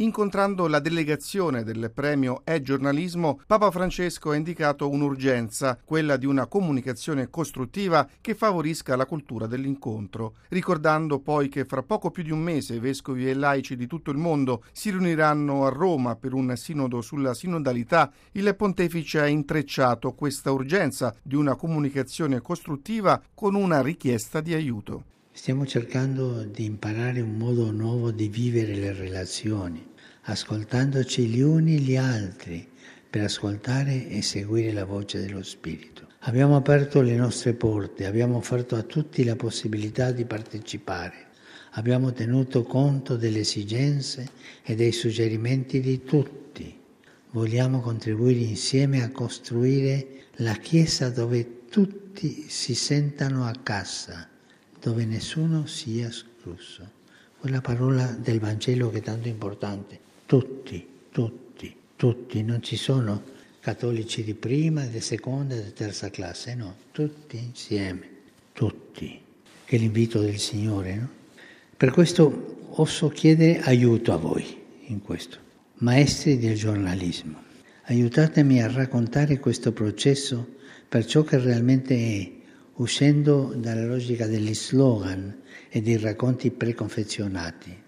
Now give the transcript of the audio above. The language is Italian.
Incontrando la delegazione del premio E Giornalismo, Papa Francesco ha indicato un'urgenza, quella di una comunicazione costruttiva che favorisca la cultura dell'incontro, ricordando poi che fra poco più di un mese vescovi e laici di tutto il mondo si riuniranno a Roma per un sinodo sulla sinodalità, il pontefice ha intrecciato questa urgenza di una comunicazione costruttiva con una richiesta di aiuto. Stiamo cercando di imparare un modo nuovo di vivere le relazioni, ascoltandoci gli uni gli altri per ascoltare e seguire la voce dello Spirito. Abbiamo aperto le nostre porte, abbiamo offerto a tutti la possibilità di partecipare, abbiamo tenuto conto delle esigenze e dei suggerimenti di tutti. Vogliamo contribuire insieme a costruire la Chiesa dove tutti si sentano a casa dove nessuno sia escluso. Quella parola del Vangelo che è tanto importante. Tutti, tutti, tutti, non ci sono cattolici di prima, di seconda e di terza classe, no, tutti insieme, tutti, che è l'invito del Signore. No? Per questo oso chiedere aiuto a voi in questo, maestri del giornalismo. Aiutatemi a raccontare questo processo per ciò che realmente è uscendo dalla logica degli slogan e dei racconti preconfezionati.